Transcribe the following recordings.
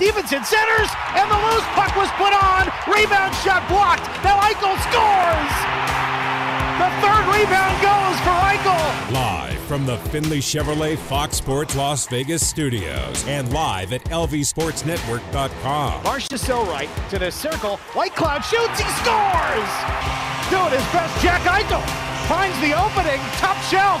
Stephenson centers, and the loose puck was put on. Rebound shot blocked. Now Eichel scores. The third rebound goes for Eichel. Live from the Findlay Chevrolet Fox Sports Las Vegas studios and live at lvsportsnetwork.com. Marchessault right to the circle. Whitecloud shoots. He scores. Doing his best. Jack Eichel finds the opening. Top shelf.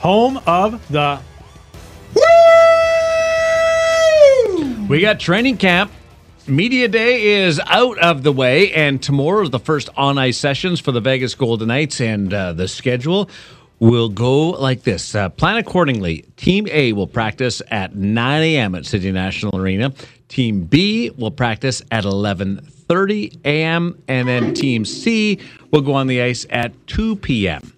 home of the. We got training camp. Media day is out of the way, and tomorrow is the first on ice sessions for the Vegas Golden Knights, and uh, the schedule will go like this. Uh, plan accordingly. Team A will practice at 9 a.m. at City National Arena. Team B will practice at 11:30 a.m. and then Team C will go on the ice at 2 p.m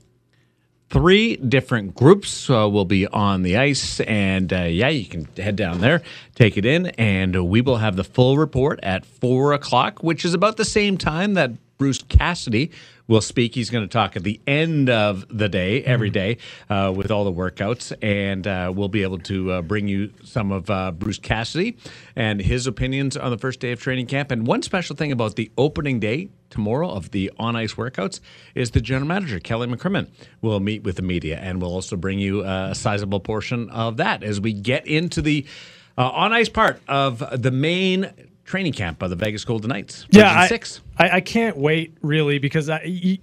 three different groups uh, will be on the ice. And uh, yeah, you can head down there, take it in, and we will have the full report at four o'clock, which is about the same time that Bruce Cassidy will speak. He's going to talk at the end of the day, every day, uh, with all the workouts, and uh, we'll be able to uh, bring you some of uh, Bruce Cassidy and his opinions on the first day of training camp. And one special thing about the opening day tomorrow of the on ice workouts is the general manager, Kelly McCrimmon, will meet with the media, and we'll also bring you a sizable portion of that as we get into the uh, on ice part of the main training camp by the Vegas Golden Knights. Yeah, I, six. I, I can't wait really because I, you,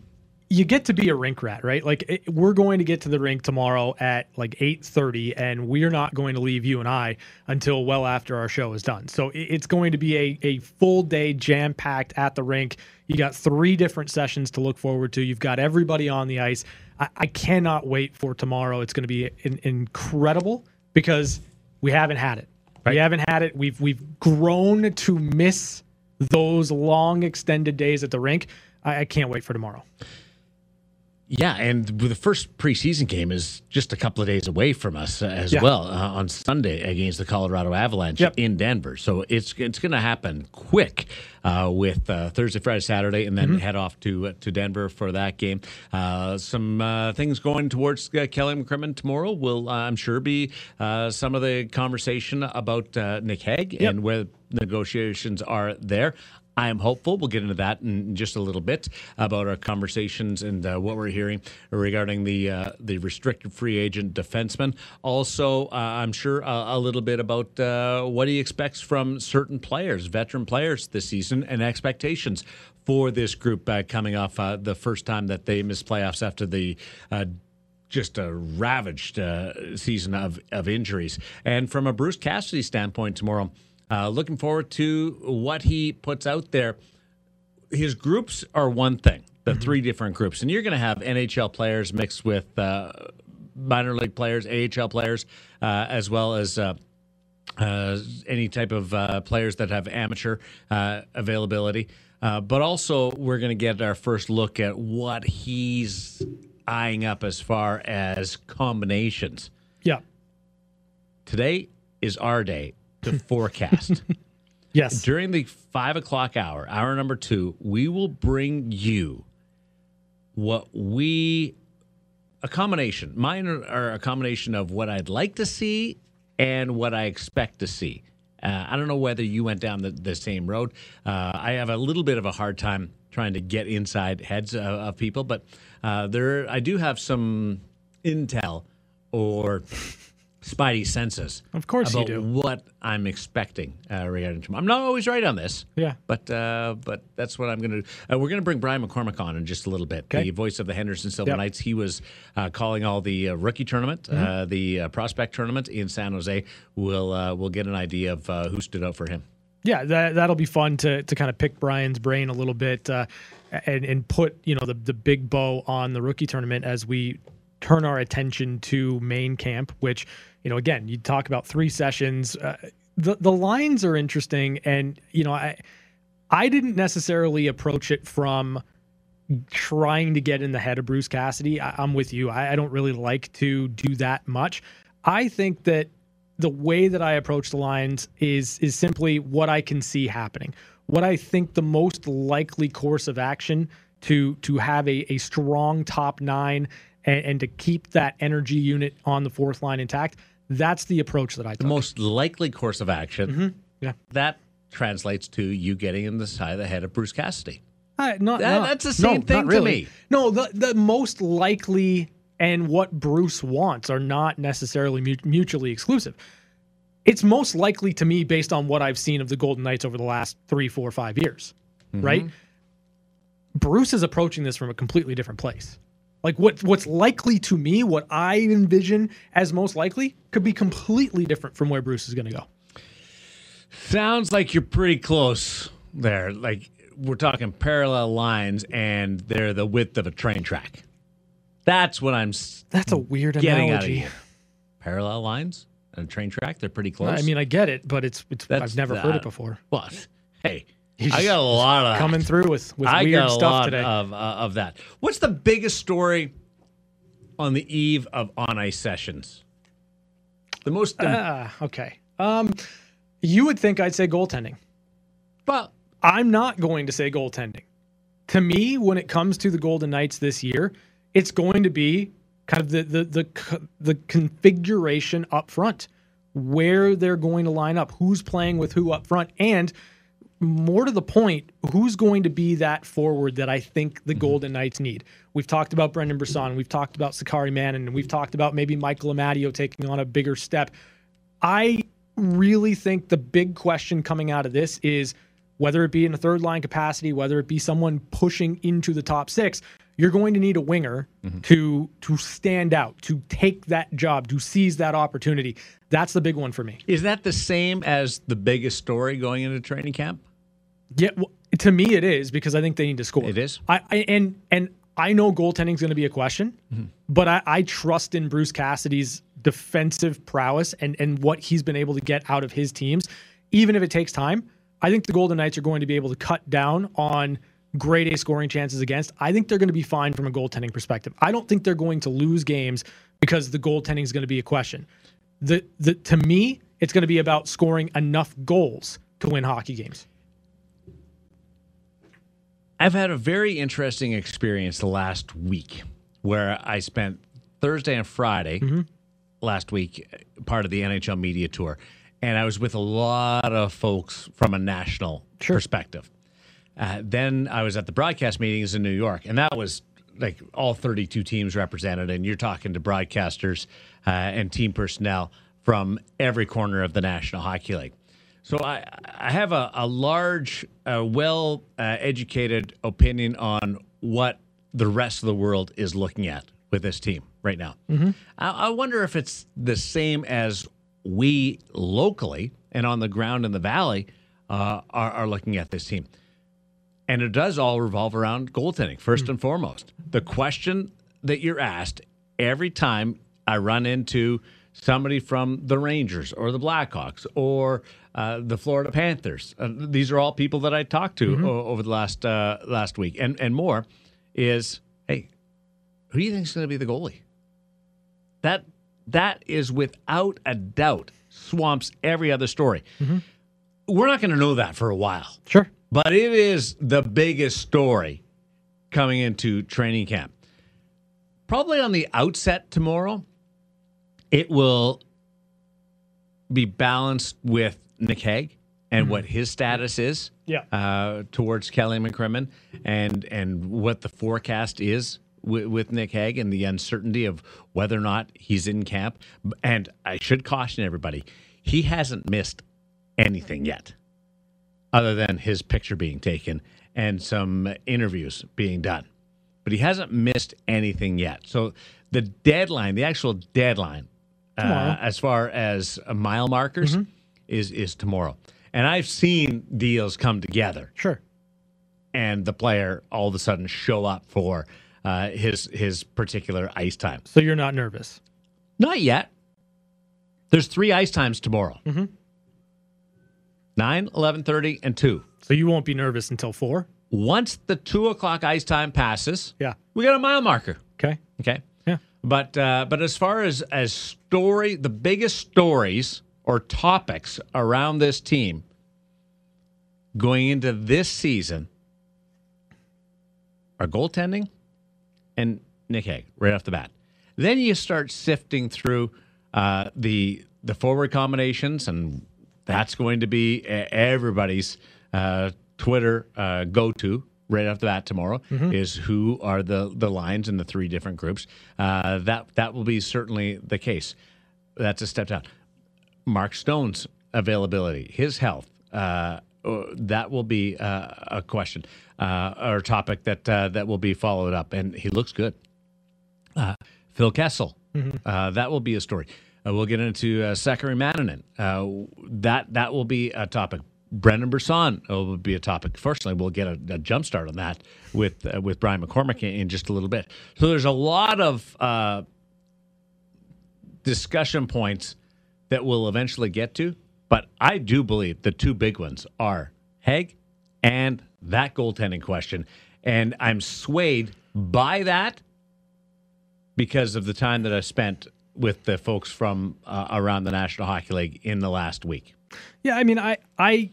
you get to be a rink rat, right? Like it, we're going to get to the rink tomorrow at like eight thirty, and we're not going to leave you and I until well after our show is done. So it, it's going to be a a full day jam packed at the rink. You got three different sessions to look forward to. You've got everybody on the ice. I, I cannot wait for tomorrow. It's going to be in, incredible because we haven't had it. Right. We haven't had it. We've we've grown to miss those long extended days at the rink. I, I can't wait for tomorrow. Yeah, and the first preseason game is just a couple of days away from us as Yeah. well uh, on Sunday against the Colorado Avalanche Yep. in Denver. So it's it's going to happen quick uh, with uh, Thursday, Friday, Saturday, and then head off to uh, to Denver for that game. Uh, some uh, things going towards uh, Kelly McCrimmon tomorrow will, uh, I'm sure, be uh, some of the conversation about uh, Nick Hague Yep. and where negotiations are there. I am hopeful. We'll get into that in just a little bit about our conversations and uh, what we're hearing regarding the uh, the restricted free agent defenseman. Also, uh, I'm sure a little bit about uh, what he expects from certain players, veteran players this season, and expectations for this group uh, coming off uh, the first time that they missed playoffs after the. Just a ravaged uh, season of, of injuries. And from a Bruce Cassidy standpoint tomorrow, uh, looking forward to what he puts out there. His groups are one thing, the three different groups. And you're going to have NHL players mixed with uh, minor league players, AHL players, uh, as well as. Uh, uh, any type of uh, players that have amateur uh, availability. Uh, but also, we're going to get our first look at what he's eyeing up as far as combinations. Yeah. Today is our day to forecast. Yes. During the five o'clock hour, hour number two, we will bring you what we a combination. Mine are- a combination of what I'd like to see and what I expect to see. Uh, I don't know whether you went down the, the same road. Uh, I have a little bit of a hard time trying to get inside heads of, of people, but uh, there I do have some intel or spidey senses. Of course you do. What I'm expecting uh, regarding tomorrow. I'm not always right on this. Yeah. But uh, but that's what I'm going to do. Uh, we're going to bring Brian McCormick on in just a little bit, Okay. the voice of the Henderson Silver Yep. Knights. He was uh, calling all the uh, rookie tournament, uh, Mm-hmm. the uh, prospect tournament in San Jose. We'll uh, we'll get an idea of uh, who stood out for him. Yeah, that that'll be fun to to kind of pick Brian's brain a little bit uh, and and put you know the the big bow on the rookie tournament as we turn our attention to main camp. Which you know again you talk about three sessions. Uh, the the lines are interesting, and you know, I I didn't necessarily approach it from trying to get in the head of Bruce Cassidy. I, am with you. I, I don't really like to do that much. I think that the way that I approach the lines is is simply what I can see happening. What I think the most likely course of action to to have a, a strong top nine and, and to keep that energy unit on the fourth line intact. That's the approach that I took. The most likely course of action. Mm-hmm. Yeah. That translates to you getting in the side of the head of Bruce Cassidy. Uh, not, That- not- that's the same no, thing not to me. No, the the most likely and what Bruce wants are not necessarily mu- mutually exclusive. It's most likely to me based on what I've seen of the Golden Knights over the last three, four, five years, Mm-hmm. right? Bruce is approaching this from a completely different place. Like what what's likely to me, what I envision as most likely, could be completely different from where Bruce is going to go. Sounds like you're pretty close there. Like we're talking parallel lines, and they're the width of a train track. That's what I'm That's a weird getting out of analogy. Parallel lines and a train track, they're pretty close. I mean, I get it, but it's it's That's I've never heard it before. what? Hey, I got a lot of that. coming through with with I weird got a stuff lot today. of uh, of that. What's the biggest story on the eve of on ice sessions? The most, Ah, okay. Um, you would think I'd say goaltending. But I'm not going to say goaltending. To me, when it comes to the Golden Knights this year, it's going to be kind of the the the the configuration up front, where they're going to line up, who's playing with who up front, and more to the point, who's going to be that forward that I think the mm-hmm. Golden Knights need? We've talked about Brendan Brisson, we've talked about Sakari Manninen, and we've talked about maybe Michael Amadio taking on a bigger step. I really think the big question coming out of this is whether it be in a third line capacity, whether it be someone pushing into the top six, you're going to need a winger mm-hmm. to to stand out, to take that job, to seize that opportunity. That's the big one for me. is that the same as the biggest story going into training camp? Yeah, well, to me it is because I think they need to score. It is? I, I and and I know goaltending is going to be a question, mm-hmm. but I, I trust in Bruce Cassidy's defensive prowess and and what he's been able to get out of his teams, even if it takes time. I think the Golden Knights are going to be able to cut down on grade A scoring chances against. I think they're going to be fine from a goaltending perspective. I don't think they're going to lose games because the goaltending is going to be a question. The the to me, it's going to be about scoring enough goals to win hockey games. I've had a very interesting experience the last week where I spent Thursday and Friday mm-hmm. last week, part of the NHL media tour, and I was with a lot of folks from a national perspective. Uh, then I was at the broadcast meetings in New York, and that was like all 32 teams represented, and you're talking to broadcasters uh, and team personnel from every corner of the National Hockey League. So I, I have a, a large, uh, well uh, educated opinion on what the rest of the world is looking at with this team right now. I, I wonder if it's the same as we locally and on the ground in the valley uh, are, are looking at this team. And it does all revolve around goaltending, 1st and foremost. The question that you're asked every time I run into somebody from the Rangers or the Blackhawks or uh, the Florida Panthers, uh, these are all people that I talked to o- over the last uh, last week and, and more, is hey, who do you think is going to be the goalie? That that is without a doubt swamps every other story. We're not going to know that for a while. Sure. But it is the biggest story coming into training camp. Probably on the outset tomorrow, it will be balanced with Nick Hague and what his status is Yeah. uh, towards Kelly McCrimmon and and what the forecast is with, with Nick Hague and the uncertainty of whether or not he's in camp. And I should caution everybody, he hasn't missed anything yet other than his picture being taken and some interviews being done. But he hasn't missed anything yet. So the deadline, the actual deadline, uh, as far as mile markers, is is tomorrow. And I've seen deals come together, Sure. and the player all of a sudden show up for uh, his his particular ice time. So you're not nervous. Not yet. There's three ice times tomorrow. 9, 11.30, and 2. So you won't be nervous until four. Once the 2 o'clock ice time passes, Yeah. we got a mile marker. Okay. Okay. Yeah. But uh, but as far as as story, the biggest stories or topics around this team going into this season are goaltending and Nick Hague right off the bat. Then you start sifting through uh, the the forward combinations, and that's going to be everybody's uh, Twitter uh, go to right off the bat tomorrow is who are the the lines in the three different groups. Uh, that that will be certainly the case. That's a step down. Mark Stone's availability, his health, uh, that will be uh, a question uh, or topic that uh, that will be followed up, and he looks good. Uh, Phil Kessel, uh, that will be a story. Uh, we'll get into uh, Manninen. Uh, that that will be a topic. Brendan Brisson will be a topic. Fortunately, we'll get a, a jump start on that with uh, with Brian McCormick in, in just a little bit. So there's a lot of uh, discussion points that we'll eventually get to. But I do believe the two big ones are Hague and that goaltending question. And I'm swayed by that because of the time that I spent with the folks from uh, around the National Hockey League in the last week. Yeah. I mean, I I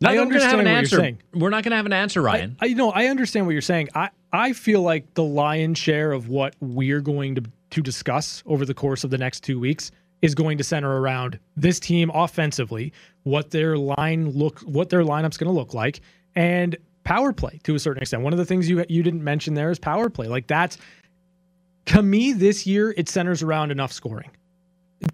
Now, I we're gonna have an what you're answer. saying. We're not going to have an answer, Ryan. I, you know, I understand what you're saying. I, I feel like the lion's share of what we're going to, to discuss over the course of the next two weeks is going to center around this team offensively, what their line look, what their lineup's going to look like, and power play to a certain extent. One of the things you you didn't mention there is power play. Like that's to me this year, it centers around enough scoring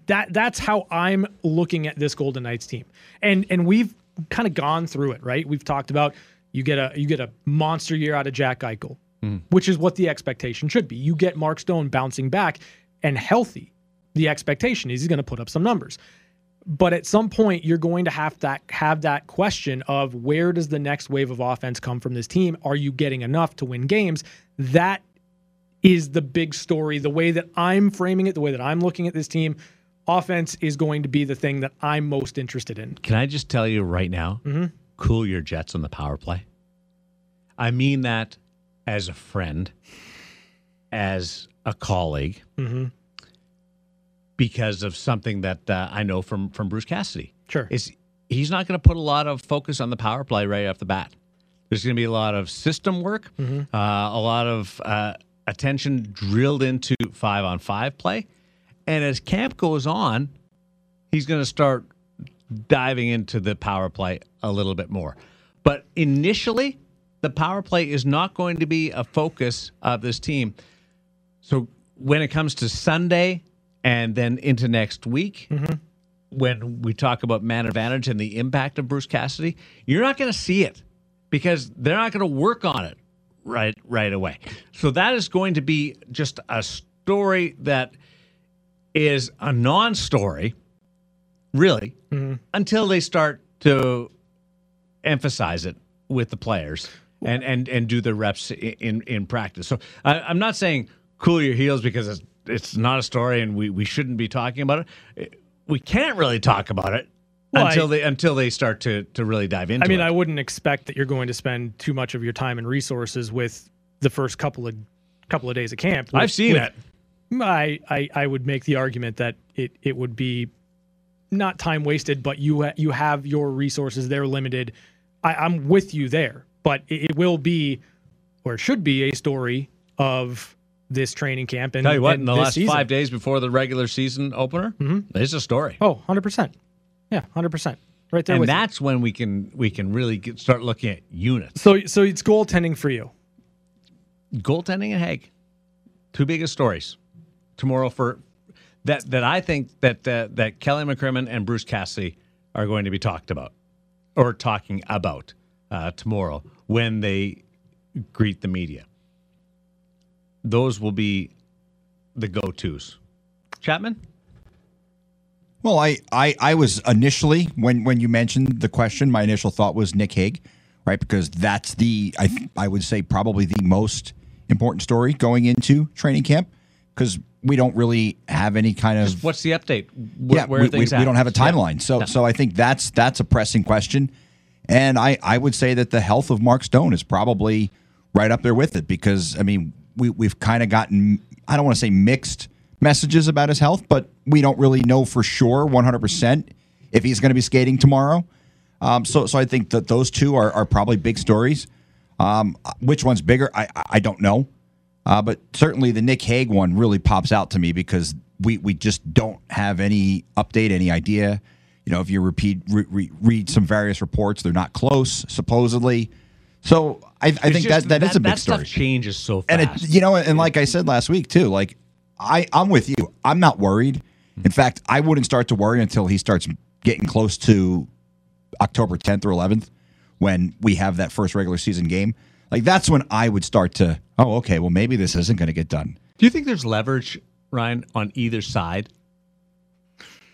that that's how I'm looking at this Golden Knights team. And and we've kind of gone through it, right? We've talked about you get a you get a monster year out of Jack Eichel, mm. which is what the expectation should be. You get Mark Stone bouncing back and healthy. The expectation is he's going to put up some numbers. But at some point, you're going to have that have that question of where does the next wave of offense come from this team? Are you getting enough to win games? That is the big story. The way that I'm framing it, the way that I'm looking at this team, offense is going to be the thing that I'm most interested in. Can I just tell you right now? Cool your jets on the power play. I mean that as a friend, as a colleague, because of something that uh, I know from from Bruce Cassidy. Sure. is he's not going to put a lot of focus on the power play right off the bat. There's going to be a lot of system work, uh, a lot of uh, attention drilled into five on five play, and as camp goes on, he's going to start diving into the power play a little bit more. But initially, the power play is not going to be a focus of this team. So when it comes to Sunday and then into next week, mm-hmm. when we talk about man advantage and the impact of Bruce Cassidy, you're not going to see it because they're not going to work on it right right away. So that is going to be just a story that is a non-story really mm-hmm. until they start to emphasize it with the players and and and do the reps in in practice. So I, I'm not saying cool your heels because it's it's not a story and we we shouldn't be talking about it. We can't really talk about it Well, until I- they until they start to to really dive into I mean, it. I wouldn't expect that you're going to spend too much of your time and resources with the first couple of couple of days of camp. I've seen with- it. I, I I would make the argument that it it would be not time wasted, but you you have your resources. They're limited. I, I'm with you there, but it, it will be, or it should be, a story of this training camp. And Tell you what, in the last season. five days before the regular season opener, mm-hmm. it's a story. Oh, 100 percent. Yeah, hundred percent. Right there and with you. that's when we can we can really get, start looking at units. So so it's goaltending for you. goaltending and Hague, two biggest stories tomorrow for that that I think that uh, that Kelly McCrimmon and Bruce Cassidy are going to be talked about or talking about uh, tomorrow when they greet the media. Those will be the go-tos. Chapman, Well, I, I, I was initially when when you mentioned the question, my initial thought was Nick Hague, right? Because that's the I I would say probably the most important story going into training camp because we don't really have any kind of What's the update? Where, yeah, where we, are things we, we don't have a Yeah. timeline. So so I think that's that's a pressing question. And I, I would say that the health of Mark Stone is probably right up there with it because I mean we we've kind of gotten I don't want to say mixed messages about his health, but we don't really know for sure 100% if he's going to be skating tomorrow. Um, so so I think that those two are, are probably big stories. Um, which one's bigger? I I- don't know. Uh, but certainly the Nick Hague one really pops out to me because we, we just don't have any update, any idea. You know, if you repeat re, re, read some various reports, they're not close supposedly. So I, I think just that that is a big that story. stuff changes so fast. And it, you know, and like I said last week too, like I, I'm with you. I'm not worried. In mm-hmm. fact, I wouldn't start to worry until he starts getting close to October 10th or 11th when we have that first regular season game. Like that's when I would start to, oh, okay, well maybe this isn't going to get done. Do you think there's leverage, Ryan, on either side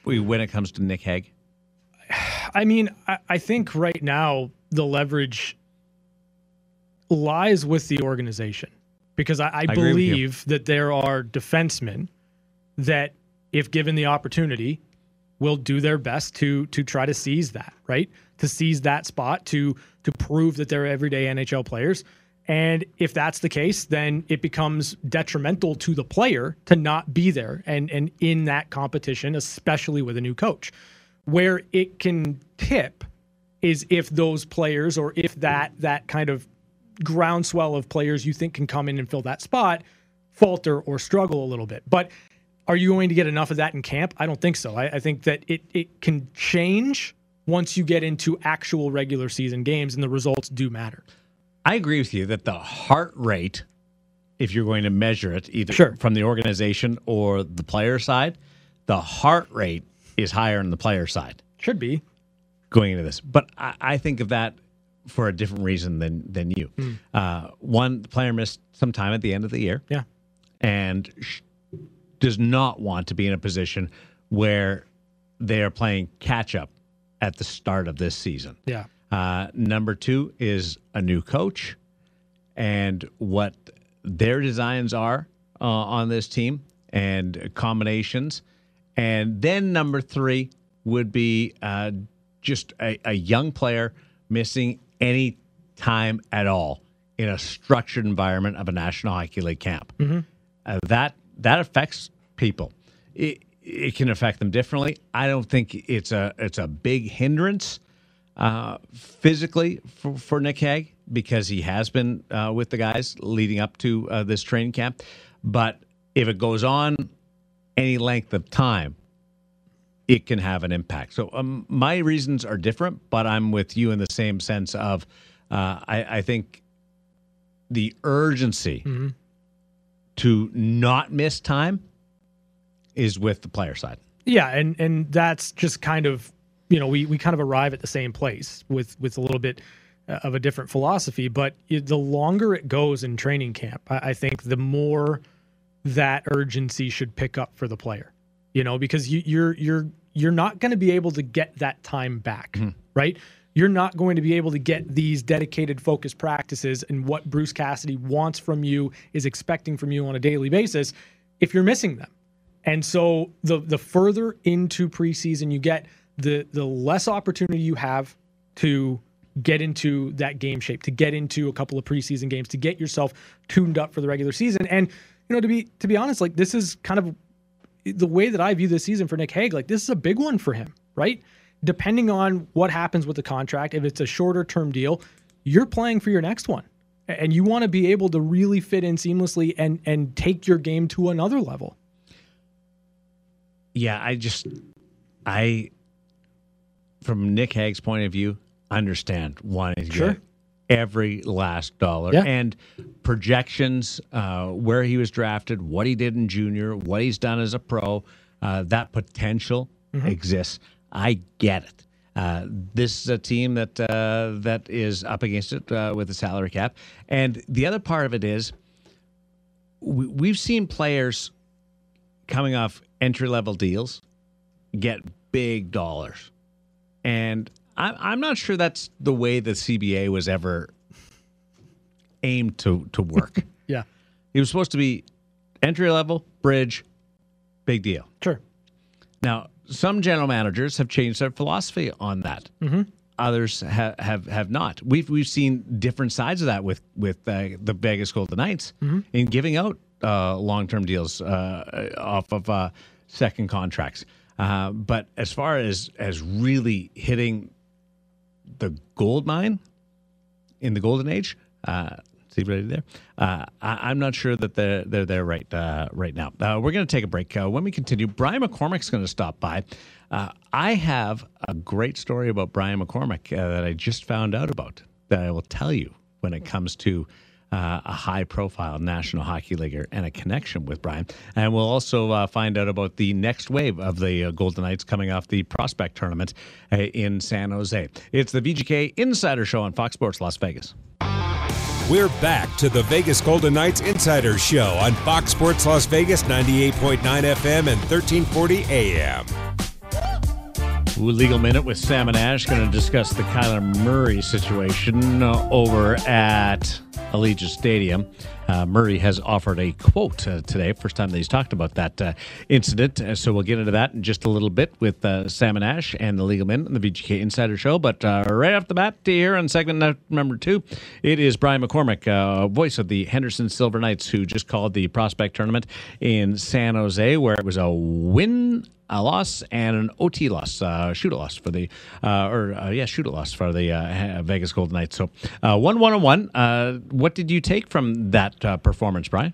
when it comes to Nick Hague? I mean, I, I think right now the leverage lies with the organization because I, I, you. believe that there are defensemen that, if given the opportunity, will do their best to to try to seize that right to seize that spot to to prove that they're everyday NHL players. And if that's the case, then it becomes detrimental to the player to not be there and and in that competition, especially with a new coach. Where it can tip is if those players or if that that kind of groundswell of players you think can come in and fill that spot falter or struggle a little bit. But are you going to get enough of that in camp? I don't think so. I, I think that it it can change once you get into actual regular season games and the results do matter. I agree with you that the heart rate, if you're going to measure it either Sure. from the organization or the player side, the heart rate is higher on the player side Should be. going into this. But I, I think of that for a different reason than than you. Uh, one, the player missed some time at the end of the year. Yeah. and sh- does not want to be in a position where they are playing catch up at the start of this season. Yeah. Uh, number two is a new coach and what their designs are uh, on this team and combinations. And then number three would be uh, just a, a young player missing any time at all in a structured environment of a National Hockey League camp. Uh, that that affects people. It, it can affect them differently. I don't think it's a it's a big hindrance uh, physically for, for Nick Hague because he has been uh, with the guys leading up to uh, this training camp. But if it goes on any length of time, it can have an impact. So um, my reasons are different, but I'm with you in the same sense of uh, I, I think the urgency to not miss time is with the player side. Yeah, and and that's just kind of you know we we kind of arrive at the same place with with a little bit uh, of a different philosophy, but the longer it goes in training camp, I, I think the more that urgency should pick up for the player. You know, because you, you're you're you're not going to be able to get that time back, mm-hmm. right? You're not going to be able to get these dedicated focus practices and what Bruce Cassidy wants from you is expecting from you on a daily basis if you're missing them. And so the the further into preseason you get, the the less opportunity you have to get into that game shape, to get into a couple of preseason games, to get yourself tuned up for the regular season. And you know, to be to be honest, like this is kind of the way that I view this season for Nick Hague. Like this is a big one for him, right? Depending on what happens with the contract, if it's a shorter term deal, you're playing for your next one. And you want to be able to really fit in seamlessly and and take your game to another level. Yeah, I just I from Nick Hague's point of view, understand wanting to Sure. get every last dollar Yeah. and projections, uh, where he was drafted, what he did in junior, what he's done as a pro, uh, that potential exists. I get it. Uh, this is a team that uh, that is up against it uh, with the salary cap, and the other part of it is we, we've seen players coming off entry level deals get big dollars. And I'm, I'm not sure that's the way the CBA was ever aimed to, to work. Yeah. it was supposed to be entry level, bridge, big deal. Sure. Now, some general managers have changed their philosophy on that. Mm-hmm. Others ha- have have not. We've we've seen different sides of that with with uh, the Vegas Golden Knights in giving out uh, long term deals uh, off of uh, second contracts. Uh, but as far as as really hitting the gold mine in the golden age. Uh, see did there? Uh, I, I'm not sure that they're they're there right uh, right now. Uh, we're going to take a break. Uh, when we continue, Brian McCormick's going to stop by. Uh, I have a great story about Brian McCormick uh, that I just found out about that I will tell you when it comes to uh, a high profile National Hockey Leaguer and a connection with Brian. And we'll also uh, find out about the next wave of the uh, Golden Knights coming off the prospect tournament uh, in San Jose. It's the VGK Insider Show on Fox Sports Las Vegas. We're back to the Vegas Golden Knights Insider Show on Fox Sports Las Vegas 98.9 FM and 1340 AM. Legal Minute with Sam and Ash going to discuss the Kyler Murray situation over at Allegiant Stadium. Uh, Murray has offered a quote uh, today, first time that he's talked about that uh, incident. Uh, so we'll get into that in just a little bit with uh, Sam and Ash and the Legal Minute and the VGK Insider Show. But uh, right off the bat, here on segment number two, it is Brian McCormick, voice of the Henderson Silver Knights, who just called the prospect tournament in San Jose, where it was a win a loss and an OT loss, uh, shoot a loss for the, uh, or uh, yeah, shoot a loss for the uh, Vegas Golden Knights. So uh, one one on one. Uh, what did you take from that performance, Brian?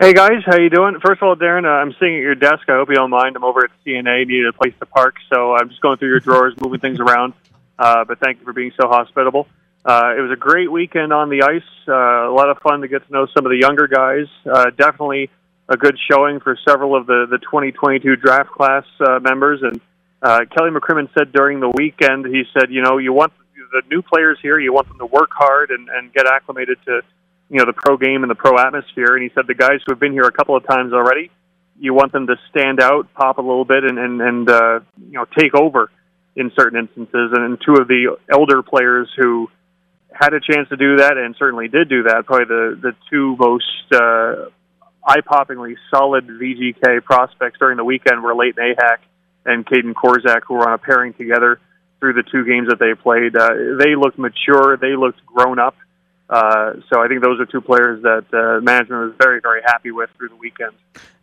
Hey guys, how you doing? First of all, Darren, I'm sitting at your desk. I hope you don't mind. I'm over at CNA, needed a place to park, so I'm just going through your drawers, moving things around. But thank you for being so hospitable. It was a great weekend on the ice. A lot of fun to get to know some of the younger guys. Definitely a good showing for several of the, the 2022 draft class uh, members. And uh, Kelly McCrimmon said during the weekend, he said, you know, you want the new players here, you want them to work hard and, and get acclimated to, you know, the pro game and the pro atmosphere. And he said the guys who have been here a couple of times already, you want them to stand out, pop a little bit, and and, and uh, you know take over in certain instances. And two of the elder players who had a chance to do that and certainly did do that, probably the the two most uh, eye-poppingly solid VGK prospects during the weekend were Layton Ahac and Kaedan Korczak, who were on a pairing together through the two games that they played. Uh, they looked mature. They looked grown up. Uh, so I think those are two players that uh, management was very, very happy with through the weekend.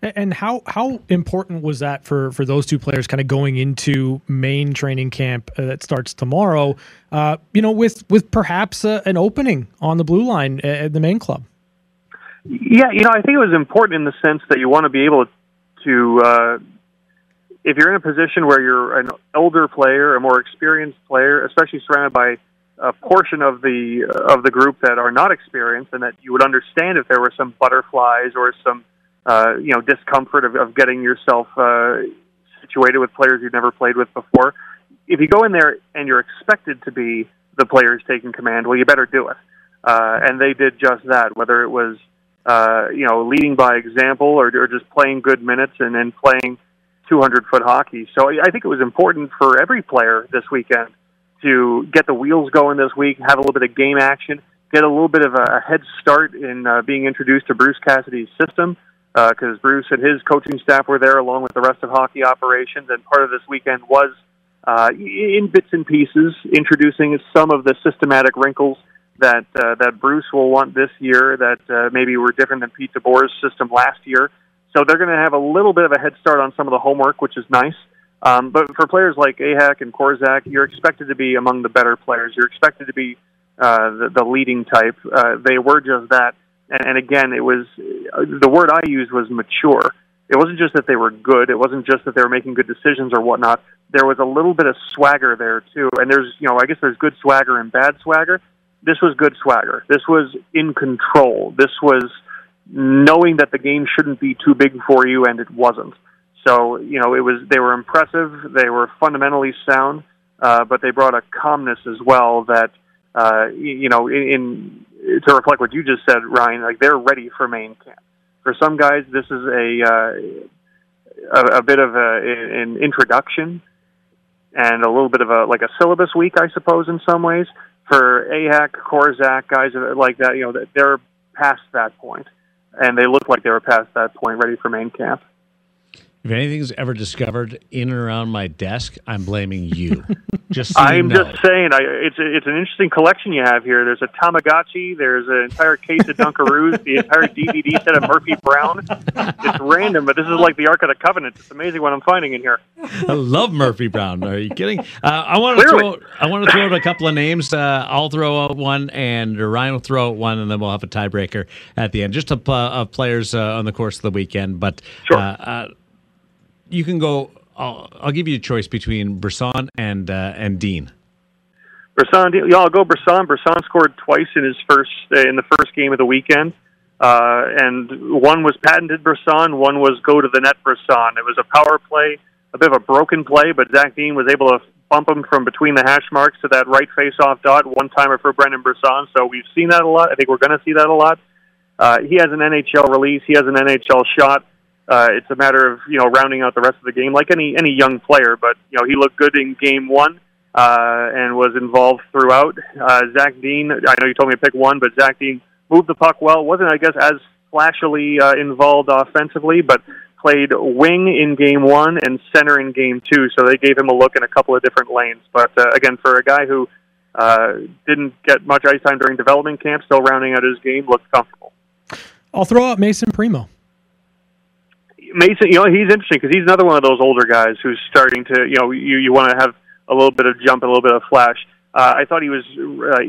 And how how important was that for for those two players, kind of going into main training camp uh, that starts tomorrow? Uh, you know, with with perhaps uh, an opening on the blue line at the main club. Yeah, you know, I think it was important in the sense that you want to be able to, uh, if you're in a position where you're an older player, a more experienced player, especially surrounded by a portion of the of the group that are not experienced, and that you would understand if there were some butterflies or some, uh, you know, discomfort of, of getting yourself uh, situated with players you've never played with before. If you go in there and you're expected to be the players taking command, well, you better do it. Uh, and they did just that. Whether it was uh, you know, leading by example or, or just playing good minutes and then playing 200 foot hockey. So I think it was important for every player this weekend to get the wheels going this week, have a little bit of game action, get a little bit of a head start in uh, being introduced to Bruce Cassidy's system because uh, Bruce and his coaching staff were there along with the rest of hockey operations. And part of this weekend was uh, in bits and pieces introducing some of the systematic wrinkles that uh, that Bruce will want this year that uh, maybe were different than Pete DeBoer's system last year. So they're going to have a little bit of a head start on some of the homework, which is nice. Um, but for players like Ahac and Korczak, you're expected to be among the better players. You're expected to be uh, the, the leading type. Uh, they were just that. And, and again, it was uh, the word I used was mature. It wasn't just that they were good. It wasn't just that they were making good decisions or whatnot. There was a little bit of swagger there too. And there's, you know, I guess there's good swagger and bad swagger this was good swagger. This was in control. This was knowing that the game shouldn't be too big for you, and it wasn't. So you know, it was they were impressive. They were fundamentally sound, uh, but they brought a calmness as well that uh, you know, in, in to reflect what you just said, Ryan. Like they're ready for main camp. For some guys, this is a uh, a, a bit of a, an introduction and a little bit of a like a syllabus week, I suppose, in some ways for Ahac, Korczak, guys like that, you know, they're past that and they look like they were past that point, ready for main camp. If anything's ever discovered in and around my desk, I'm blaming you. just so I'm you know. just saying, I, it's it's an interesting collection you have here. There's a Tamagotchi, there's an entire case of Dunkaroos, the entire DVD set of Murphy Brown. It's random, but this is like the Ark of the Covenant. It's amazing what I'm finding in here. I love Murphy Brown. Are you kidding? Uh, I want to throw. I want to throw out a couple of names. Uh, I'll throw out one, and Ryan will throw out one, and then we'll have a tiebreaker at the end, just of, uh, of players uh, on the course of the weekend. But Sure. You can go. I'll, I'll give you a choice between Brisson and uh, and Dean. Brisson, yeah, I'll go Brisson. Brisson scored twice in his first uh, in the first game of the weekend, uh, and one was patented Brisson, one was go to the net Brisson. It was a power play, a bit of a broken play, but Zach Dean was able to bump him from between the hash marks to that right face-off dot, one timer for Brendan Brisson. So we've seen that a lot. I think we're going to see that a lot. Uh, he has an NHL release. He has an NHL shot. Uh, it's a matter of you know rounding out the rest of the game, like any any young player. But you know he looked good in game one uh, and was involved throughout. Uh, Zach Dean, I know you told me to pick one, but Zach Dean moved the puck well. wasn't I guess as flashily uh, involved offensively, but played wing in game one and center in game two. So they gave him a look in a couple of different lanes. But uh, again, for a guy who uh, didn't get much ice time during development camp, still rounding out his game, looked comfortable. I'll throw out Mason Primeau. Mason, you know, he's interesting because he's another one of those older guys who's starting to, you know, you you want to have a little bit of jump, a little bit of flash. Uh, I thought he was uh,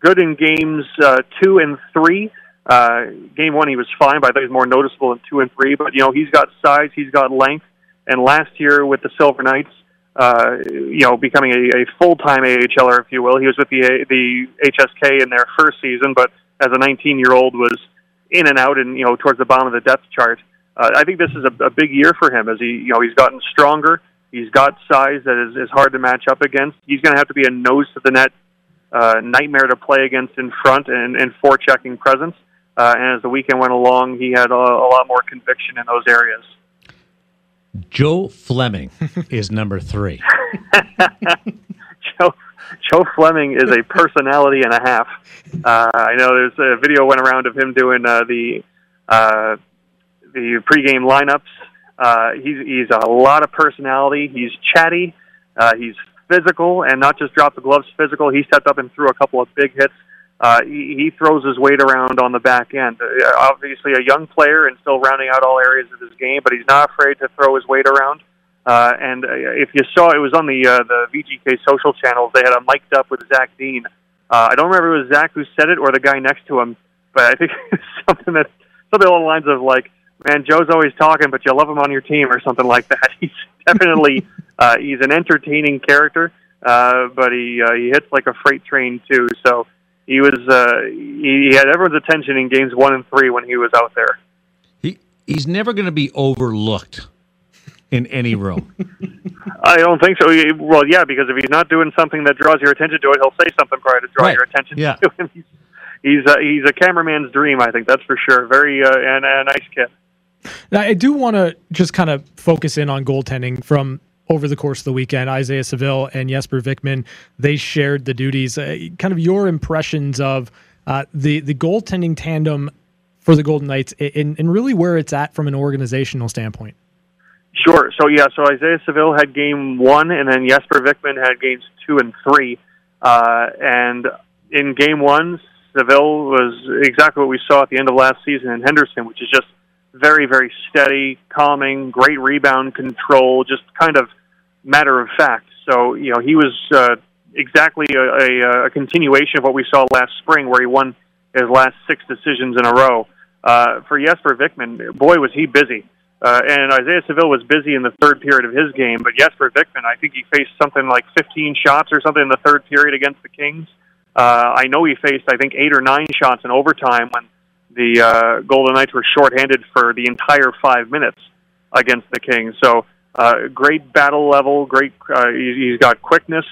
good in games uh, two and three. Uh, game one, he was fine, but I thought he was more noticeable in two and three. But you know, he's got size, he's got length, and last year with the Silver Knights, uh, you know, becoming a, a full time AHLer, if you will, he was with the the HSK in their first season, but as a 19 year old was in and out, and you know, towards the bottom of the depth chart. Uh, I think this is a, a big year for him as he, you know, he's gotten stronger. He's got size that is, is hard to match up against. He's going to have to be a nose to the net uh, nightmare to play against in front and, and forechecking presence. Uh, and as the weekend went along, he had a, a lot more conviction in those areas. Joe Fleming is number three. Joe, Joe Fleming is a personality and a half. Uh, I know there's a video went around of him doing uh, the uh, the pregame lineups. Uh, he's he's a lot of personality. He's chatty. Uh, he's physical, and not just drop the gloves physical. He stepped up and threw a couple of big hits. Uh, he, he throws his weight around on the back end. Uh, obviously, a young player and still rounding out all areas of his game, but he's not afraid to throw his weight around. Uh, and uh, if you saw, it was on the uh, the VGK social channels. They had a mic'd up with Zach Dean. Uh, I don't remember if it was Zach who said it or the guy next to him, but I think something that something along the lines of like, "Man, Joe's always talking, but you love him on your team" or something like that. He's definitely uh, he's an entertaining character, uh, but he uh, he hits like a freight train too. So he was uh, he, he had everyone's attention in games one and three when he was out there. He he's never going to be overlooked in any room. I don't think so. He- Well, yeah, because if he's not doing something that draws your attention to it, he'll say something probably to draw Right. your attention Yeah. to him. He's he's a, he's a cameraman's dream, I think that's for sure. Very uh, and a nice kid. Now, I do want to just kind of focus in on goaltending from over the course of the weekend. Isaiah Saville and Jesper Vikman, they shared the duties. Uh, kind of your impressions of uh, the the goaltending tandem for the Golden Knights, and, and really where it's at from an organizational standpoint. Sure. So yeah. So Isaiah Saville had game one, and then Jesper Vikman had games two and three. Uh, and in game one, Saville was exactly what we saw at the end of last season in Henderson, which is just very, very steady, calming, great rebound control, just kind of matter of fact. So you know he was uh, exactly a, a, a continuation of what we saw last spring, where he won his last six decisions in a row. Uh, for Jesper Vikman, boy was he busy. Uh, and Isaiah Saville was busy in the third period of his game, but Jesper Vikman, I think he faced something like 15 shots or something in the third period against the Kings. Uh, I know he faced, I think, eight or nine shots in overtime when the uh, Golden Knights were shorthanded for the entire five minutes against the Kings. So, uh, great battle level, great. Uh, he- he's got quickness,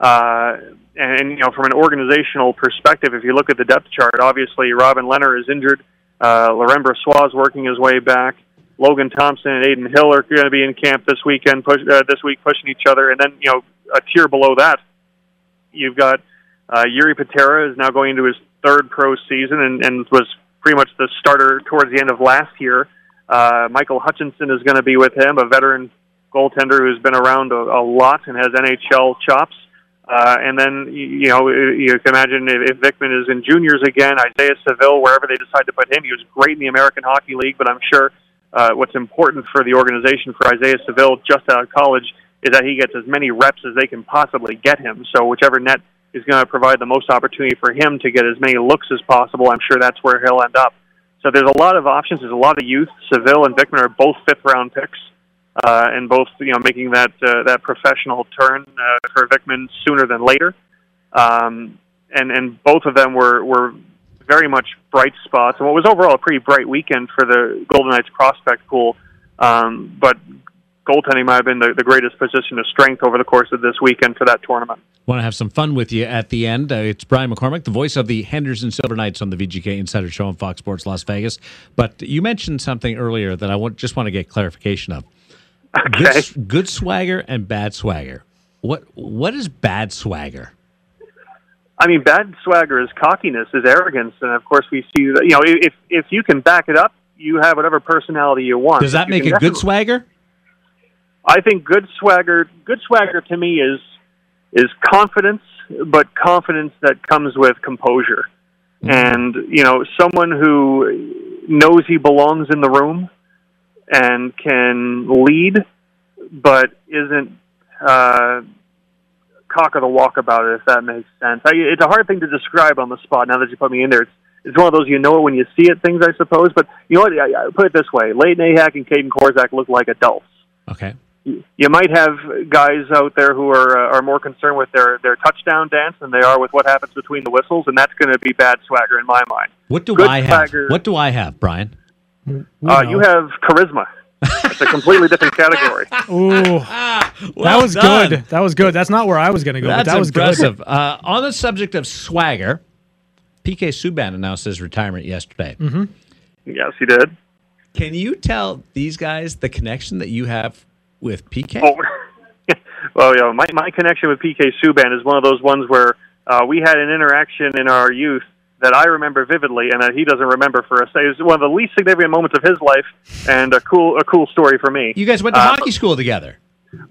uh, and, and you know, from an organizational perspective, if you look at the depth chart, obviously Robin Lehner is injured. Uh, Laurent Brossoit is working his way back. Logan Thompson and Adin Hill are going to be in camp this weekend, push, uh, this week, pushing each other. And then, you know, a tier below that, you've got uh, Jiri Patera is now going into his third pro season and, and was pretty much the starter towards the end of last year. Uh, Michael Hutchinson is going to be with him, a veteran goaltender who's been around a, a lot and has NHL chops. Uh, and then, you, know, you can imagine if, if Vikman is in juniors again, Isaiah Saville, wherever they decide to put him, he was great in the American Hockey League, but I'm sure uh, what's important for the organization for Isaiah Saville just out of college is that he gets as many reps as they can possibly get him. So whichever net is going to provide the most opportunity for him to get as many looks as possible, I'm sure that's where he'll end up. So there's a lot of options. There's a lot of youth. Saville and Vikman are both fifth round picks, uh, and both you know making that uh, that professional turn uh, for Vikman sooner than later. Um, and and both of them were were very much bright spots, and what was overall a pretty bright weekend for the Golden Knights prospect pool. Um, but goaltending might have been the, the greatest position of strength over the course of this weekend for that tournament. Want to have some fun with you at the end. Uh, it's Brian McCormick, the voice of the Henderson Silver Knights on the VGK Insider Show on Fox Sports Las Vegas. But you mentioned something earlier that I want, just want to get clarification of. Okay. Good, good swagger and bad swagger. What What is bad swagger? I mean, bad swagger is cockiness, is arrogance, and of course we see that. You know, if if you can back it up, you have whatever personality you want. Does that You make a good swagger? I think good swagger. Good swagger to me is is confidence, but confidence that comes with composure, and you know, someone who knows he belongs in the room and can lead, but isn't uh, cock of the walk about it. If that makes sense, I, it's a hard thing to describe on the spot. Now that you put me in there, it's it's one of those you know it when you see it things, I suppose. But you know what? I, I put it this way: Layton Ahac and Kaedan Korczak look like adults Okay. You might have guys out there who are uh, are more concerned with their their touchdown dance than they are with what happens between the whistles, and that's going to be bad swagger in my mind. What do Good I have? What do I have, Brian? We Uh, you have charisma. It's a completely different category. Ooh, that was done. good. That was good. That's not where I was going to go, That's but that was impressive. Uh, on the subject of swagger, PK Subban announced his retirement yesterday. Mm-hmm. Yes, he did. Can you tell these guys the connection that you have with PK? Oh, well, know, my my connection with PK Subban is one of those ones where uh, we had an interaction in our youth that I remember vividly, and that he doesn't remember for us. It was one of the least significant moments of his life, and a cool a cool story for me. You guys went to Uh, hockey school together.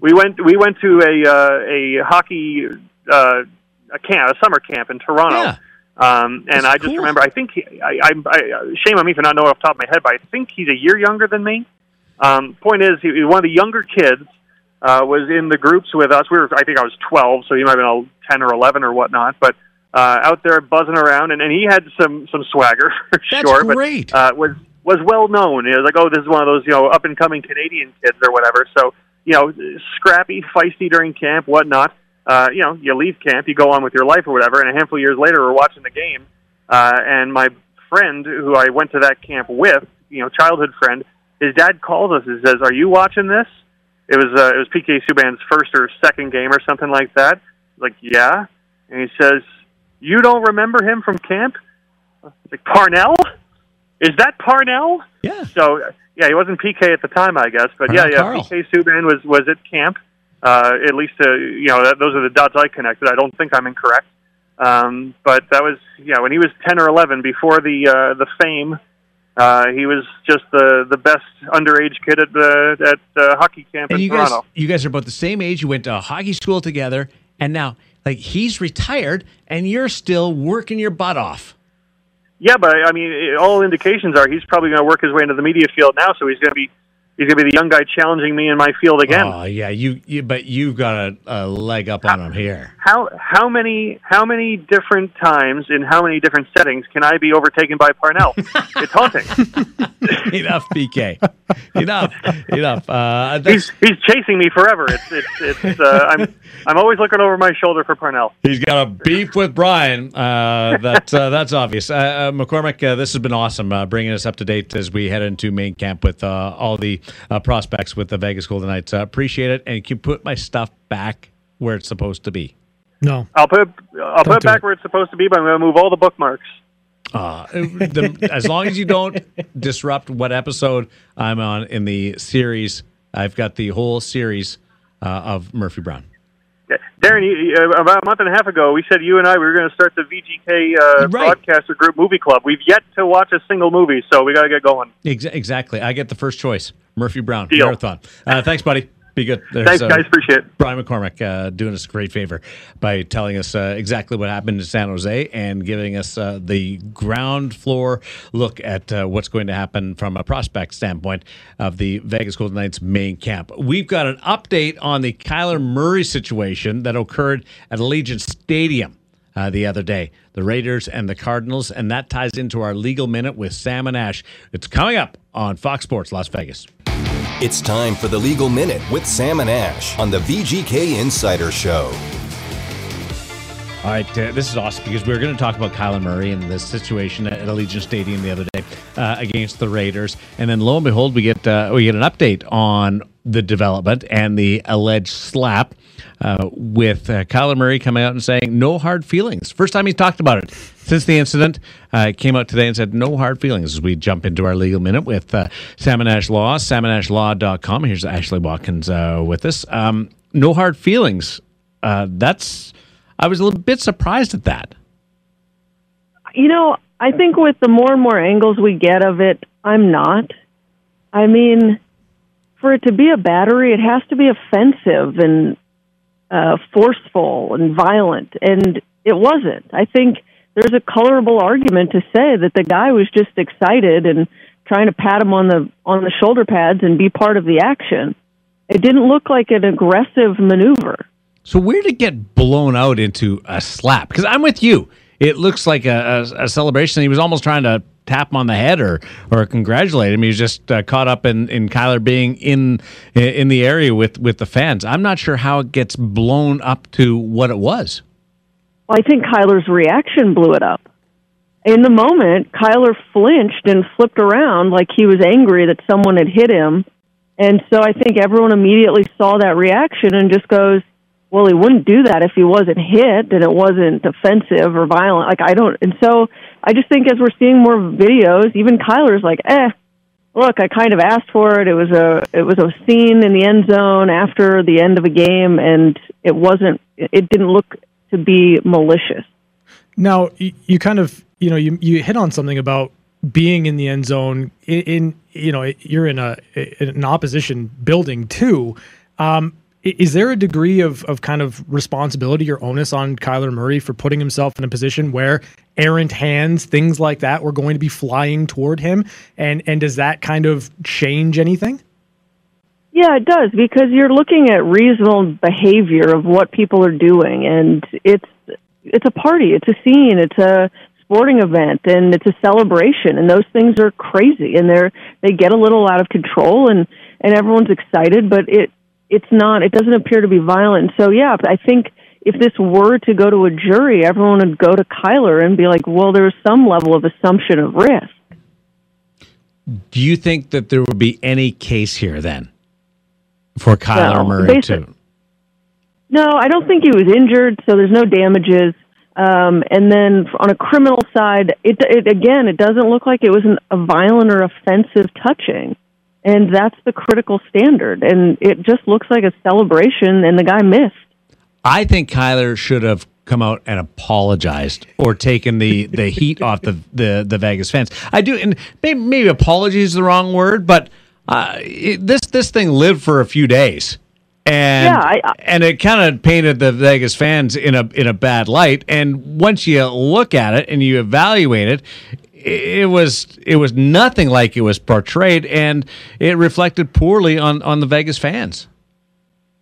we went we went to a uh, a hockey uh, a camp a summer camp in Toronto. Yeah. Um, and That's I just cool. remember, I think he, I, I, I, shame on me for not knowing off the top of my head, but I think he's a year younger than me. Um, point is, he, he- one of the younger kids uh, was in the groups with us. We were, I think I was 12, so he might have been a 10 or 11 or whatnot, but uh, out there buzzing around, and, and he had some some swagger for That's sure. great. But, uh, was was well known. It was like, oh, this is one of those you know up and coming Canadian kids or whatever. So you know, scrappy, feisty during camp, whatnot. Uh, you know, you leave camp, you go on with your life or whatever, and a handful of years later, we're watching the game, uh, and my friend who I went to that camp with, you know, childhood friend, his dad calls us and says, "Are you watching this?" It was uh, it was PK Subban's first or second game or something like that. Like, yeah, and he says, "You don't remember him from camp?" Like Pernell? Is that Pernell? Yeah. So yeah, he wasn't PK at the time, I guess, but Pernell yeah, yeah, Carl. PK Subban was was at camp. Uh, at least uh, you know that, those are the dots I connected. I don't think I'm incorrect. Um, but that was yeah when he was ten or eleven before the uh, the fame. Uh, he was just the the best underage kid at the at uh, hockey camp And in you guys, Toronto. you guys are both the same age. You went to hockey school together, and now, like, he's retired, and you're still working your butt off. Yeah, but I mean, it- all indications are he's probably going to work his way into the media field now. So he's going to be he's going to be the young guy challenging me in my field again. Oh yeah, you, you but you've got a, a leg up on him here. how how many how many different times in how many different settings can I be overtaken by Pernell? it's haunting. enough, PK. enough, enough. Uh, He's he's chasing me forever. It's it's it's. Uh, I'm I'm always looking over my shoulder for Pernell. He's got a beef with Brian. Uh, that uh, that's obvious. Uh, uh, McCormick, uh, this has been awesome, uh, bringing us up to date as we head into main camp with uh, all the uh, prospects with the Vegas Golden Knights. Uh, appreciate it, and can you put my stuff back where it's supposed to be. No. I'll put I'll put it back it. where it's supposed to be, but I'm going to move all the bookmarks. Uh, the, as long as you don't disrupt what episode I'm on in the series, I've got the whole series uh, of Murphy Brown. Darren, you, uh, about a month and a half ago, we said you and I we were going to start the VGK uh, Right. Broadcaster Group Movie Club. We've yet to watch a single movie, so we got to get going. Ex- exactly. I get the first choice. Murphy Brown Deal. marathon. Uh, thanks, buddy. Be good. There's, Thanks, uh, guys. Appreciate it. Brian McCormick uh, doing us a great favor by telling us uh, exactly what happened in San Jose and giving us uh, the ground floor look at uh, what's going to happen from a prospect standpoint of the Vegas Golden Knights main camp. We've got an update on the Kyler Murray situation that occurred at Allegiant Stadium. Uh, the other day, the Raiders and the Cardinals, and that ties into our legal minute with Sam and Ash. It's coming up on Fox Sports Las Vegas. It's time for the Legal Minute with Sam and Ash on the VGK Insider Show. All right, uh, this is awesome because we were going to talk about Kyler Murray and the situation at Allegiant Stadium the other day uh, against the Raiders, and then lo and behold, we get uh, we get an update on the development and the alleged slap uh, with uh, Kyler Murray coming out and saying no hard feelings. First time he's talked about it since the incident. Uh, came out today and said no hard feelings as we jump into our legal minute with uh, Sam and Ash Law, samandashlaw.com. Here's Ashley Watkins uh, with us. Um, no hard feelings. That's I was a little bit surprised at that. You know, I think with the more and more angles we get of it, I'm not. I mean, for it to be a battery, it has to be offensive and uh, forceful and violent, and it wasn't. I think there's a colorable argument to say that the guy was just excited and trying to pat him on the on the shoulder pads and be part of the action. It didn't look like an aggressive maneuver. So where it get blown out into a slap? Because I'm with you. It looks like a, a, a celebration. He was almost trying to tap him on the head or or congratulate him. He was just uh, caught up in, in Kyler being in in the area with with the fans. I'm not sure how it gets blown up to what it was. Well, I think Kyler's reaction blew it up. In the moment, Kyler flinched and flipped around like he was angry that someone had hit him. And so I think everyone immediately saw that reaction and just goes, well, he wouldn't do that if he wasn't hit and it wasn't offensive or violent. Like, I don't, and so I just think as we're seeing more videos, even Kyler's like, eh, look, I kind of asked for it. It was a, it was a scene in the end zone after the end of a game and it wasn't, it didn't look to be malicious. Now, you, kind of, you know, you, you hit on something about being in the end zone in, in you know, you're in a in an opposition building too. Um, is there a degree of, of kind of responsibility or onus on Kyler Murray for putting himself in a position where errant hands, things like that, were going to be flying toward him? And and does that kind of change anything? Yeah, it does because you're looking at reasonable behavior of what people are doing, and it's it's a party, it's a scene, it's a sporting event, and it's a celebration, and those things are crazy, and they're they get a little out of control, and and everyone's excited, but it it's not. It doesn't appear to be violent. So yeah, I think if this were to go to a jury, everyone would go to Kyler and be like, well, there's some level of assumption of risk. Do you think that there would be any case here then for Kyler No, Murray basic- to? No, I don't think he was injured, so there's no damages. Um, and then on a criminal side, it, it again, it doesn't look like it was an, a violent or offensive touching, and that's the critical standard. And it just looks like a celebration, and the guy missed. I think Kyler should have come out and apologized or taken the, the heat off the, the, the Vegas fans. I do, and maybe, maybe apology is the wrong word, but uh, it, this this thing lived for a few days, and Yeah, I- I- and it kind of painted the Vegas fans in a in a bad light. And once you look at it and you evaluate it. It was it was nothing like it was portrayed, and it reflected poorly on, on the Vegas fans.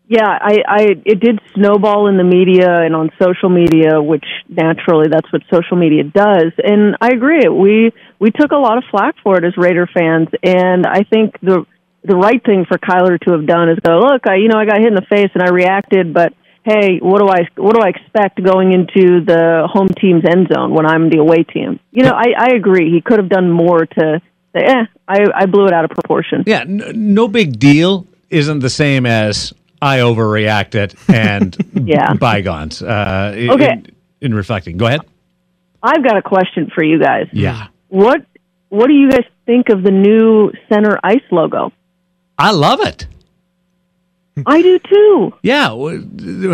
Yeah, I, I it did snowball in the media and on social media, which naturally that's what social media does. And I agree. We we took a lot of flack for it as Raider fans, and I think the the right thing for Kyler to have done is go, look, I you know I got hit in the face and I reacted, but hey, what do I what do I expect going into the home team's end zone when I'm the away team? You know, I, I agree. He could have done more to say, eh, I I blew it out of proportion. Yeah, n- no big deal isn't the same as I overreacted and Yeah. bygones. Uh, in- Okay. In, in reflecting, go ahead. I've got a question for you guys. Yeah, What What do you guys think of the new center ice logo? I love it. I do too. Yeah,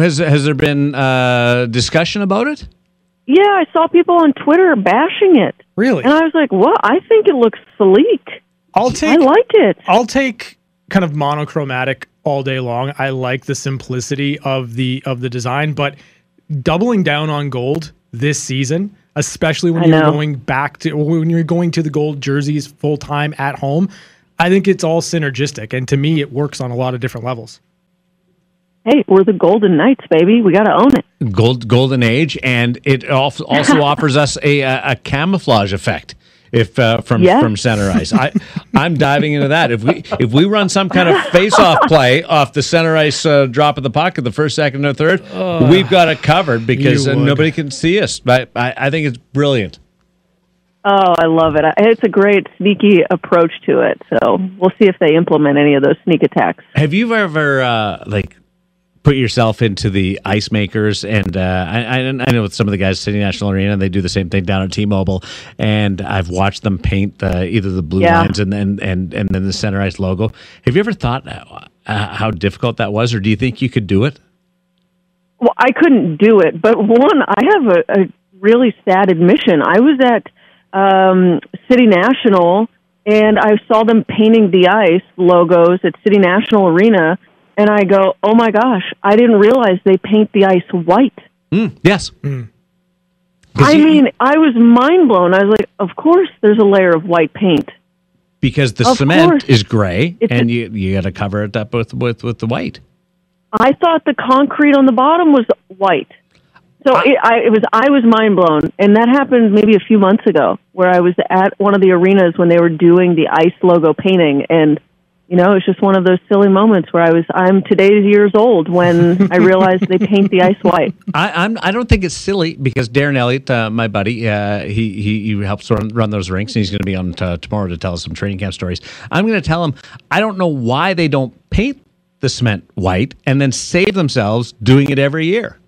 has has there been uh, discussion about it? Yeah, I saw people on Twitter bashing it. Really? And I was like, "What? I think it looks sleek. I'll I like it." I'll take kind of monochromatic all day long. I like the simplicity of the of the design, but doubling down on gold this season, especially when I you're know. going back to when you're going to the gold jerseys full time at home, I think it's all synergistic and to me it works on a lot of different levels. Hey, we're the Golden Knights, baby. We got to own it. Gold golden age, and it also offers us a, a, a camouflage effect. If uh, from Yeah. from center ice, I I'm diving into that. If we if we run some kind of face off play off the center ice uh, drop of the puck at the first, second, or third, we've got it covered because uh, nobody can see us. But I, I think it's brilliant. Oh, I love it. It's a great sneaky approach to it. So we'll see if they implement any of those sneak attacks. Have you ever uh, like put yourself into the ice makers? And uh, I, I I know with some of the guys at City National Arena, they do the same thing down at T-Mobile, and I've watched them paint uh, either the blue Yeah. lines and then and and then the center ice logo. Have you ever thought uh, how difficult that was, or do you think you could do it? Well, I couldn't do it, but one, I have a, a really sad admission. I was at um, City National and I saw them painting the ice logos at City National Arena, and I go, "Oh my gosh! I didn't realize they paint the ice white." Mm, yes. 'Cause I you- mean, I was mind blown. I was like, "Of course, there's a layer of white paint." because the of cement course. is gray, It's and a- you you got to cover it up with with with the white. I thought the concrete on the bottom was white. So it, I, it was I was mind blown, and that happened maybe a few months ago, where I was at one of the arenas when they were doing the ice logo painting, and you know, it's just one of those silly moments where I was I'm today's years old when I realized they paint the ice white. I, I'm. I don't think it's silly because Darren Elliott, uh, my buddy, uh, he, he he helps run, run those rinks, and he's going to be on t- tomorrow to tell us some training camp stories. I'm going to tell him I don't know why they don't paint the cement white and then save themselves doing it every year.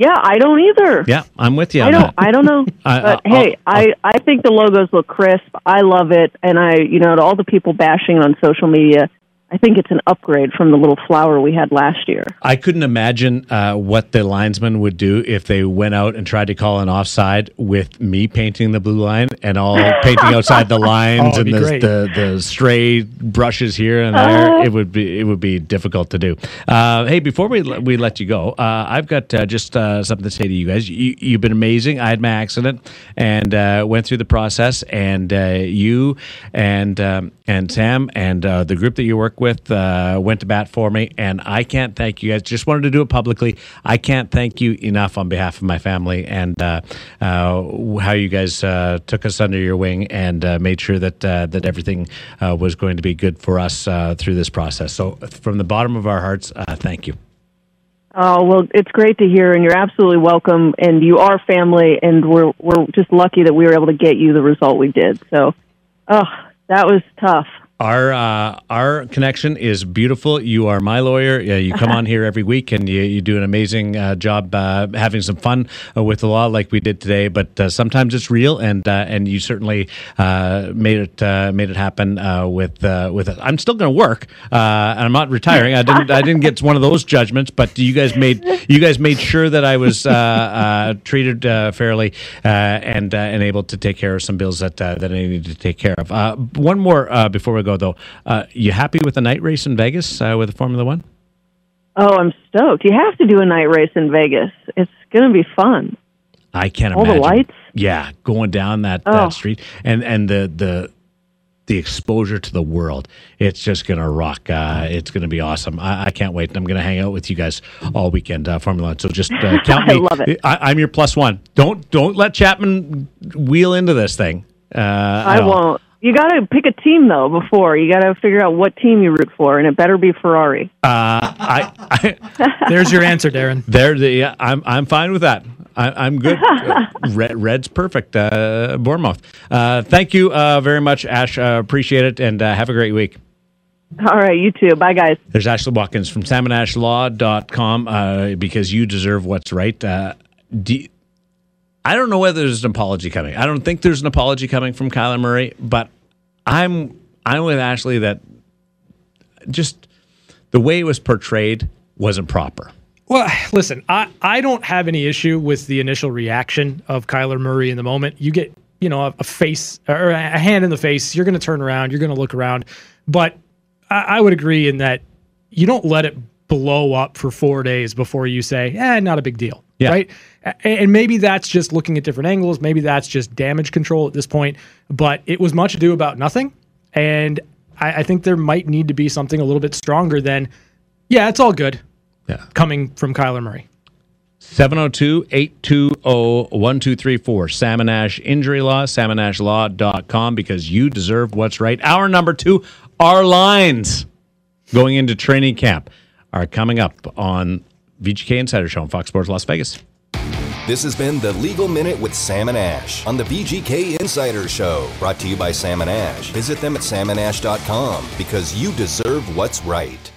Yeah, I don't either. Yeah, I'm with you. I on don't. that. I don't know. I- but I'll- hey, I'll- I I think the logos look crisp. I love it, and I you know to all the people bashing on social media, I think it's an upgrade from the little flower we had last year. I couldn't imagine uh, what the linesman would do if they went out and tried to call an offside with me painting the blue line and all painting outside the lines Oh, and the, the the stray brushes here and there. it would be it would be difficult to do. Uh, hey, before we let- we let you go, uh, I've got uh, just uh, something to say to you guys. You, you've been amazing. I had my accident and uh, went through the process, and uh, you and um, and Sam and uh, the group that you work with uh, went to bat for me, and I can't thank you guys. Just wanted to do it publicly. I can't thank you enough on behalf of my family and uh, uh, how you guys uh, took us under your wing and uh, made sure that that everything was going to be good for us through this process. So, from the bottom of our hearts, thank you. Oh well, it's great to hear, and you're absolutely welcome. And you are family, and we're we're just lucky that we were able to get you the result we did. So, oh, that was tough. Our uh, our connection is beautiful. You are my lawyer. Yeah, you come on here every week, and you, you do an amazing uh, job uh, having some fun uh, with the law, like we did today. But uh, sometimes it's real, and uh, and you certainly uh, made it uh, made it happen uh, with with it. I'm still going to work, and I'm not retiring. I didn't I didn't get one of those judgments, but you guys made you guys made sure that I was treated fairly and and able to take care of some bills that that I needed to take care of. One more before we go though. Uh, you happy with the night race in Vegas uh, with the Formula One? Oh, I'm stoked. You have to do a night race in Vegas. It's going to be fun. I can't All the lights? Yeah, going down that, Oh. that street and and the the the exposure to the world. It's just gonna rock. Uh, it's gonna be awesome. I, I can't wait. I'm gonna hang out with you guys all weekend, uh, Formula One. So just uh, count I me. love it. I, I'm your plus one. Don't don't let Chapman wheel into this thing. Uh, I won't. You got to pick a team though before. You got to figure out what team you root for, and it better be Ferrari. Uh, I, I There's your answer, Darren. There, the, yeah, I'm I'm fine with that. I, I'm good. Red, red's perfect. Uh, Bournemouth. Uh, thank you uh, very much, Ash. Uh, appreciate it, and uh, have a great week. All right, you too. Bye, guys. There's Ashley Watkins from samandashlaw.com uh, because you deserve what's right. Uh, do, I don't know whether there's an apology coming. I don't think there's an apology coming from Kyler Murray, but I'm I'm with Ashley that just the way it was portrayed wasn't proper. Well, listen, I, I don't have any issue with the initial reaction of Kyler Murray in the moment. You get, you know, a, a face or a hand in the face, you're going to turn around, you're going to look around. But I, I would agree in that you don't let it blow up for four days before you say, eh, not a big deal. Yeah. Right. And maybe that's just looking at different angles. Maybe that's just damage control at this point. But it was much ado about nothing. And I, I think there might need to be something a little bit stronger than, yeah, it's all good Yeah. coming from Kyler Murray. 702 820 1234. Sam and Ash Injury Law, samandashlaw.com, because you deserve what's right. Our number two, our lines going into training camp are coming up on VGK Insider Show on Fox Sports Las Vegas. This has been the Legal Minute with Sam and Ash on the VGK Insider Show, brought to you by Sam and Ash. Visit them at samandash.com because you deserve what's right.